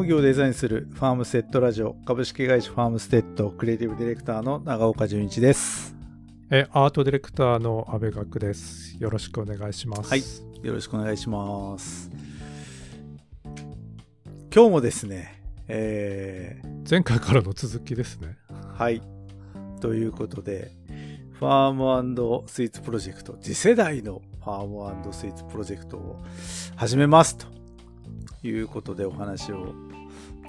農業をデザインするファームステッドラジオ株式会社ファームステッドクリエイティブディレクターの長岡純一です。えアートディレクターの阿部学です。よろしくお願いします。はいよろしくお願いします。今日もですね、え前回からの続きですね。ーはい。ということで、ファームスイーツプロジェクト、次世代のファームスイーツプロジェクトを始めますということでお話を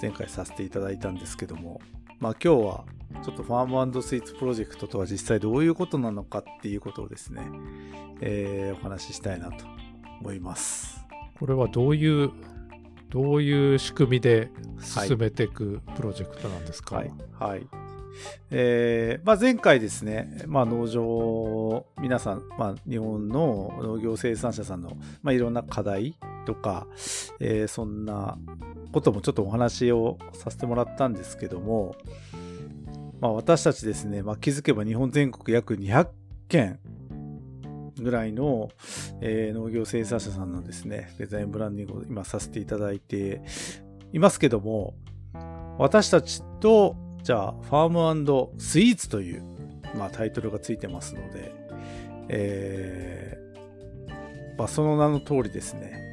前回させていただいたんですけども、まあ今日はちょっとファームスイーツプロジェクトとは実際どういうことなのかっていうことをですね、えーお話ししたいなと思います。これはどういう、どういう仕組みで進めていくプロジェクトなんですか、はい。はい。えーまあ、前回ですね、まあ、農場、皆さん、まあ、日本の農業生産者さんの、まあ、いろんな課題とか、えーそんなこともちょっとお話をさせてもらったんですけども、まあ、私たちですね、まあ、気づけば日本全国約200件ぐらいの、えー農業生産者さんのですね、デザインブランディングを今させていただいていますけども、私たちと、じゃあ、ファームスイーツという、まあ、タイトルがついてますので、えーまあ、その名の通りですね、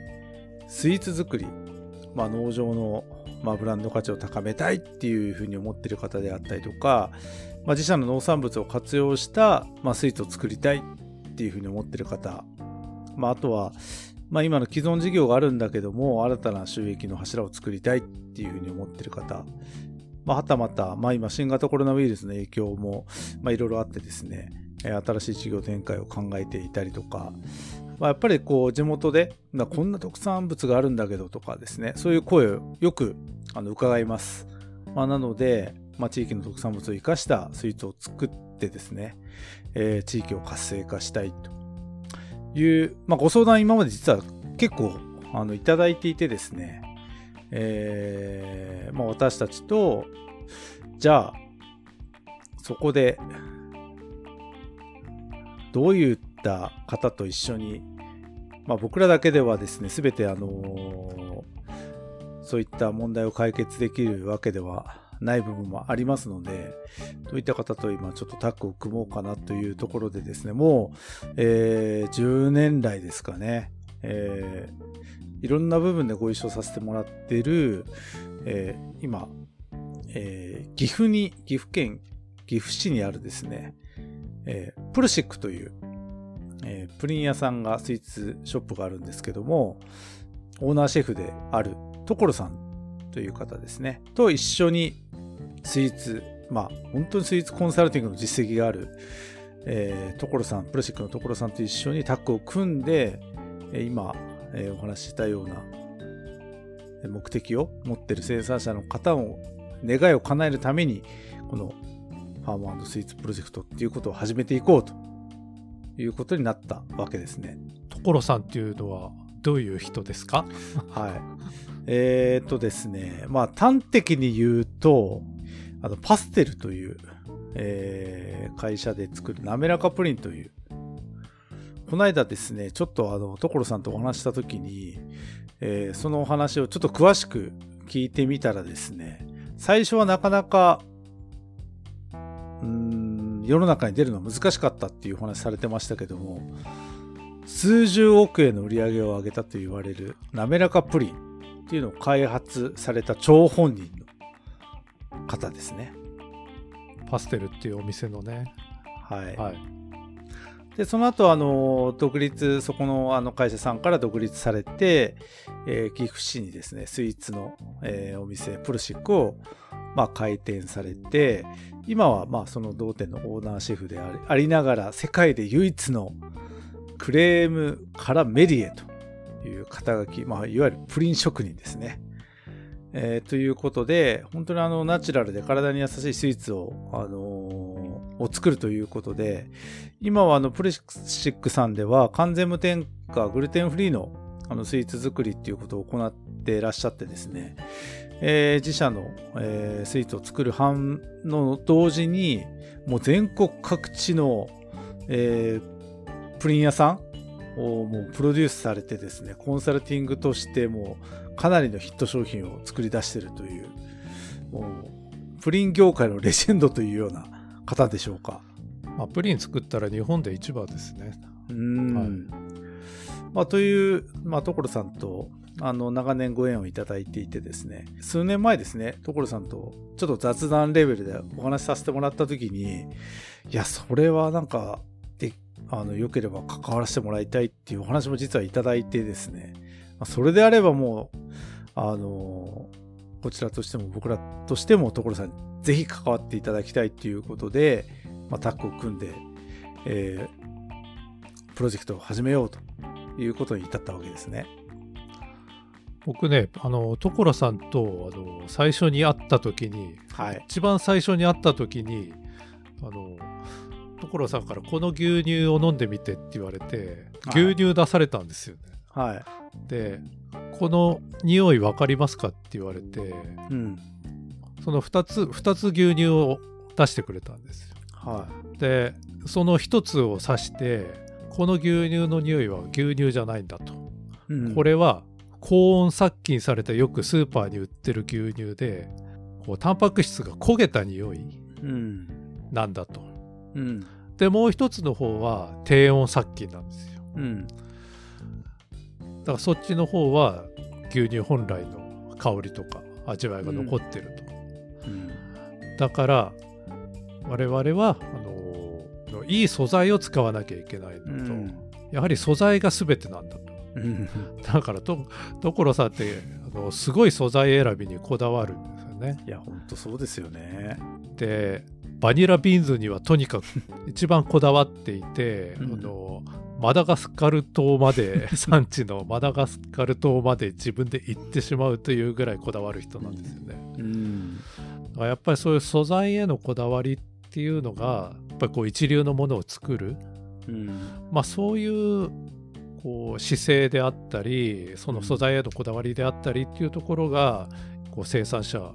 スイーツ作り、まあ、農場の、まあ、ブランド価値を高めたいっていうふうに思っている方であったりとか、まあ、自社の農産物を活用した、まあ、スイーツを作りたいっていうふうに思っている方、まあ、あとは、まあ、今の既存事業があるんだけども、新たな収益の柱を作りたいっていうふうに思っている方、まあ、はたまた、まあ、今、新型コロナウイルスの影響も、いろいろあってですね、新しい事業展開を考えていたりとか、まあ、やっぱりこう、地元で、まあこんな特産物があるんだけどとかですね、そういう声をよくあの伺います。まあ、なので、まあ、地域の特産物を生かしたスイーツを作ってですね、えー地域を活性化したいという、まあ、ご相談今まで実は結構あのいただいていてですね、えーまあ、私たちと、じゃあ、そこで、どういった方と一緒に、まあ、僕らだけではですね、すべてあのそういった問題を解決できるわけではない部分もありますので、どういった方と今ちょっとタッグを組もうかなというところでですね、もう、えー10年来ですかね、えーいろんな部分でご一緒させてもらってる、えー今、えー岐阜に、岐阜県岐阜市にあるですね、えープルシックという、えープリン屋さんがスイーツショップがあるんですけども、オーナーシェフである所さんという方ですね、と一緒にスイーツ、まあ、本当にスイーツコンサルティングの実績がある、えー、所さん、プロシックの所さんと一緒にタッグを組んで、え今、えーお話ししたような目的を持ってる生産者の方を願いを叶えるために、このファームスイーツプロジェクトっていうことを始めていこうと。いうことになったわけですね。所さんっていうのはどういう人ですか？はい。えー、っとですね、まあ端的に言うと、あのパステルという、えー会社で作る滑らかプリンという、この間ですね、ちょっとあの、所さんとお話ししたときに、えーそのお話をちょっと詳しく聞いてみたらですね、最初はなかなか、うーん、世の中に出るのは難しかったっていうお話されてましたけども、数十億円の売り上げを上げたと言われる滑らかプリンっていうのを開発された張本人の方ですね。パステルっていうお店のね。はい。はい。で、その後、あの、独立、そこのあの会社さんから独立されて、えー岐阜市にですね、スイーツの、えーお店、プルシックを、まあ、開店されて、今は、まあ、その同店のオーナーシェフでありありながら、世界で唯一のクレームからメリエという肩書き、まあ、いわゆるプリン職人ですね。えーということで、本当にあの、ナチュラルで体に優しいスイーツを、あのーを作るということで、今はあのプレシックさんでは完全無添加グルテンフリーのあのスイーツ作りっていうことを行ってらっしゃってですね、えー自社の、えースイーツを作る班の同時にもう全国各地の、えープリン屋さんもうプロデュースされてですね、コンサルティングとしてもかなりのヒット商品を作り出しているという、もうプリン業界のレジェンドというような方でしょうか。まあ、プリン作ったら日本で一番ですね。うん。はい、まあ、という、まあ、所さんと、あの、長年ご縁をいただいていてですね、数年前ですね、所さんとちょっと雑談レベルでお話しさせてもらった時に、いや、それはなんか、で、あの、良ければ関わらせてもらいたいっていうお話も実はいただいてですね、それであればもう、あの、こちらとしても僕らとしても所さんにぜひ関わっていただきたいっていうことで、まあ、タッグを組んで、えー、プロジェクトを始めようということに至ったわけですね。僕ね、あの、所さんと、あの、最初に会った時に、はい、一番最初に会った時に、あの、所さんからこの牛乳を飲んでみてって言われて、牛乳出されたんですよね。はい。で、この匂い分かりますかって言われて、うん、その2つ、2つ牛乳を出してくれたんですよ。はい、で、その1つを指して、この牛乳の匂いは牛乳じゃないんだと。うん、これは高温殺菌されたよくスーパーに売ってる牛乳でこうタンパク質が焦げた匂いなんだと、うん、でもう一つの方は低温殺菌なんですよ、うん、だからそっちの方は牛乳本来の香りとか味わいが残ってると、うん、だから我々はあのいい素材を使わなきゃいけないのと、やはり素材が全てなんだとだからと所さんってあのすごい素材選びにこだわるんですよね。いやほんとそうですよね。でバニラビーンズにはとにかく 一番こだわっていて、うん、あのマダガスカル島まで 産地のマダガスカル島まで自分で行ってしまうというぐらいこだわる人なんですよね。うん、やっぱりそういう素材へのこだわりっていうのがやっぱりこう一流のものを作る、うん、まあそういうこう姿勢であったりその素材へのこだわりであったりっていうところがこう生産者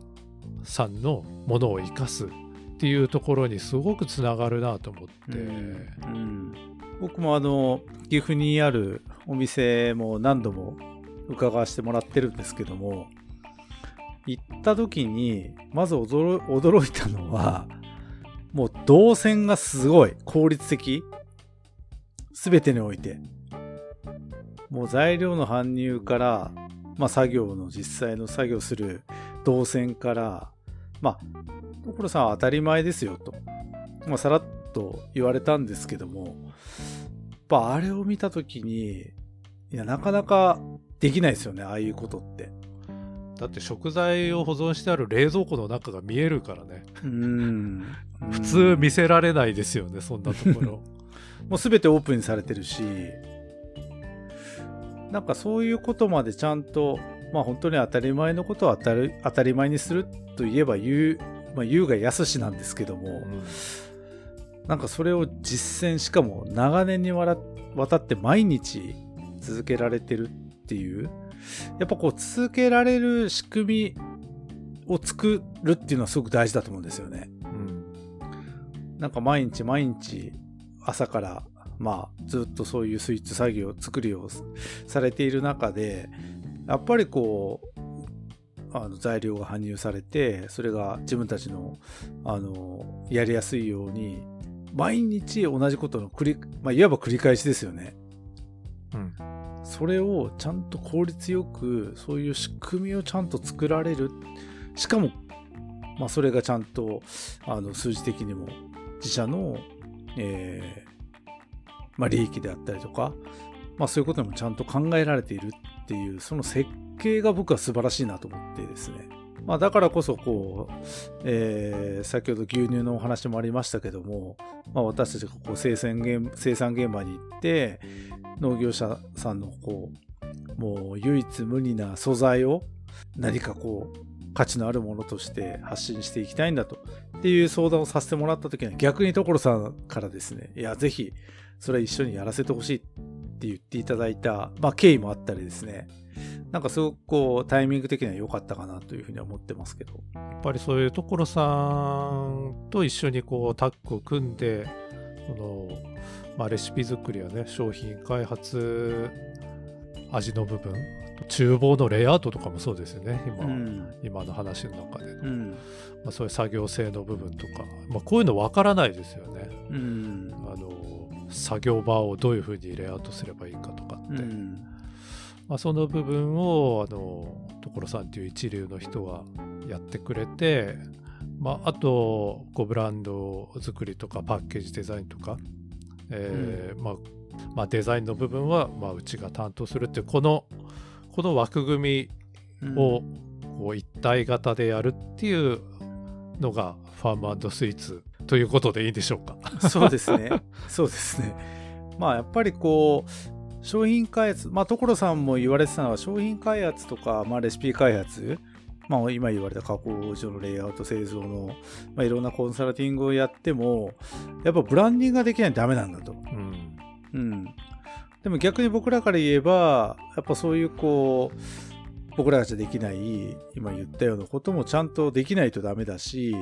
さんのものを生かすっていうところにすごくつながるなと思って、うん。うん、僕もあの岐阜にあるお店も何度も伺わせてもらってるんですけども行った時にまず驚いたのはもう動線がすごい効率的。全てにおいて。もう材料の搬入から、まあ、作業の実際の作業する動線から、まあ、所さんは当たり前ですよと、まあ、さらっと言われたんですけども、やっぱあれを見たときに、いや、なかなかできないですよね、ああいうことって。だって食材を保存してある冷蔵庫の中が見えるからね。うん。普通見せられないですよね、そんなところ。もうすべてオープンにされてるし、なんかそういうことまでちゃんと、まあ本当に当たり前のことを当たる当たり前にするといえば言う、まあ、言うが安しなんですけども、うん、なんかそれを実践しかも長年にわたって毎日続けられてるっていうやっぱこう続けられる仕組みを作るっていうのはすごく大事だと思うんですよね。うん、なんか毎日毎日朝からまあ、ずっとそういうスイーツ作業、作りをされている中で、やっぱりこう、あの材料が搬入されて、それが自分たちの、あの、やりやすいように、毎日同じことの繰り、まあ、いわば繰り返しですよね。うん。それをちゃんと効率よく、そういう仕組みをちゃんと作られる。しかも、まあ、それがちゃんと、あの、数字的にも、自社の、えまあ、利益であったりとか、まあ、そういうこともちゃんと考えられているっていう、その設計が僕は素晴らしいなと思ってですね。まあ、だからこそ、こう、えー、先ほど牛乳のお話もありましたけども、まあ、私たちがこう生産現生産現場に行って、農業者さんのこう、もう唯一無二な素材を何かこう、価値のあるものとして発信していきたいんだとっていう相談をさせてもらった時には逆に所さんからですね、いや、ぜひそれ一緒にやらせてほしいって言っていただいた、まあ、経緯もあったりですね。なんかすごくこうタイミング的には良かったかなというふうには思ってますけど。やっぱりそういう所さんと一緒にこうタッグを組んで、そのまあ、レシピ作りやね商品開発味の部分厨房のレイアウトとかもそうですよね。今,、今の話の中で、まあ、そういう作業性の部分とか、まあ、こういうの分からないですよね、あの作業場をどういうふうにレイアウトすればいいかとかって、まあ、その部分をあの所さんっていう一流の人がやってくれて、まあ、あとこうブランド作りとかパッケージデザインとか、えー、うん、まあまあ、デザインの部分は、まあ、うちが担当するっていうこのこの枠組みをこう一体型でやるっていうのがファームスイーツということでいいでしょうか。そうですね。そうですね。まあやっぱりこう商品開発まあ所さんも言われてたのは商品開発とか、まあ、レシピ開発。まあ、今言われた加工所のレイアウト製造の、まあ、いろんなコンサルティングをやってもやっぱブランディングができないとダメなんだと。うん、うん、でも逆に僕らから言えば、やっぱそういうこう、僕らがじゃできない、今言ったようなこともちゃんとできないとダメだし、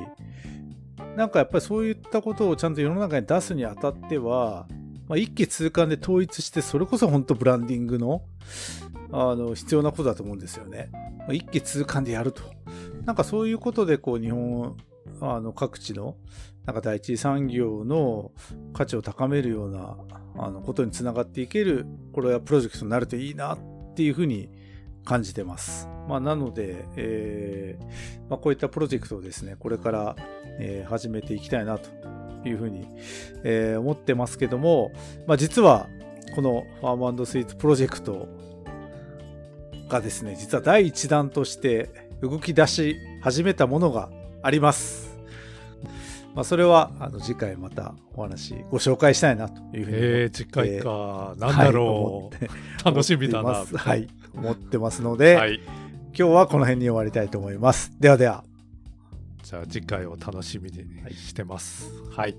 なんかやっぱりそういったことをちゃんと世の中に出すにあたっては、まあ、一気通貫で統一して、それこそ本当ブランディングの、あの、必要なことだと思うんですよね。まあ、一気通貫でやると。なんかそういうことで、こう、日本、あの、各地の、なんか第一次産業の価値を高めるようなあのことにつながっていけるこれはプロジェクトになるといいなっていうふうに感じてます。まあ、なので、えーまあ、こういったプロジェクトをですね、これから、えー、始めていきたいなというふうに、えー、思ってますけども、まあ、実はこのファームスイーツプロジェクトがですね、実は第1弾として動き出し始めたものがあります。まあ、それはあの次回またお話ご紹介したいなというふうにえー、次回か、なんだろう、はい、楽しみだなはい、思ってますので、はい、今日はこの辺に終わりたいと思います。ではでは。じゃあ次回を楽しみにしてます。はい。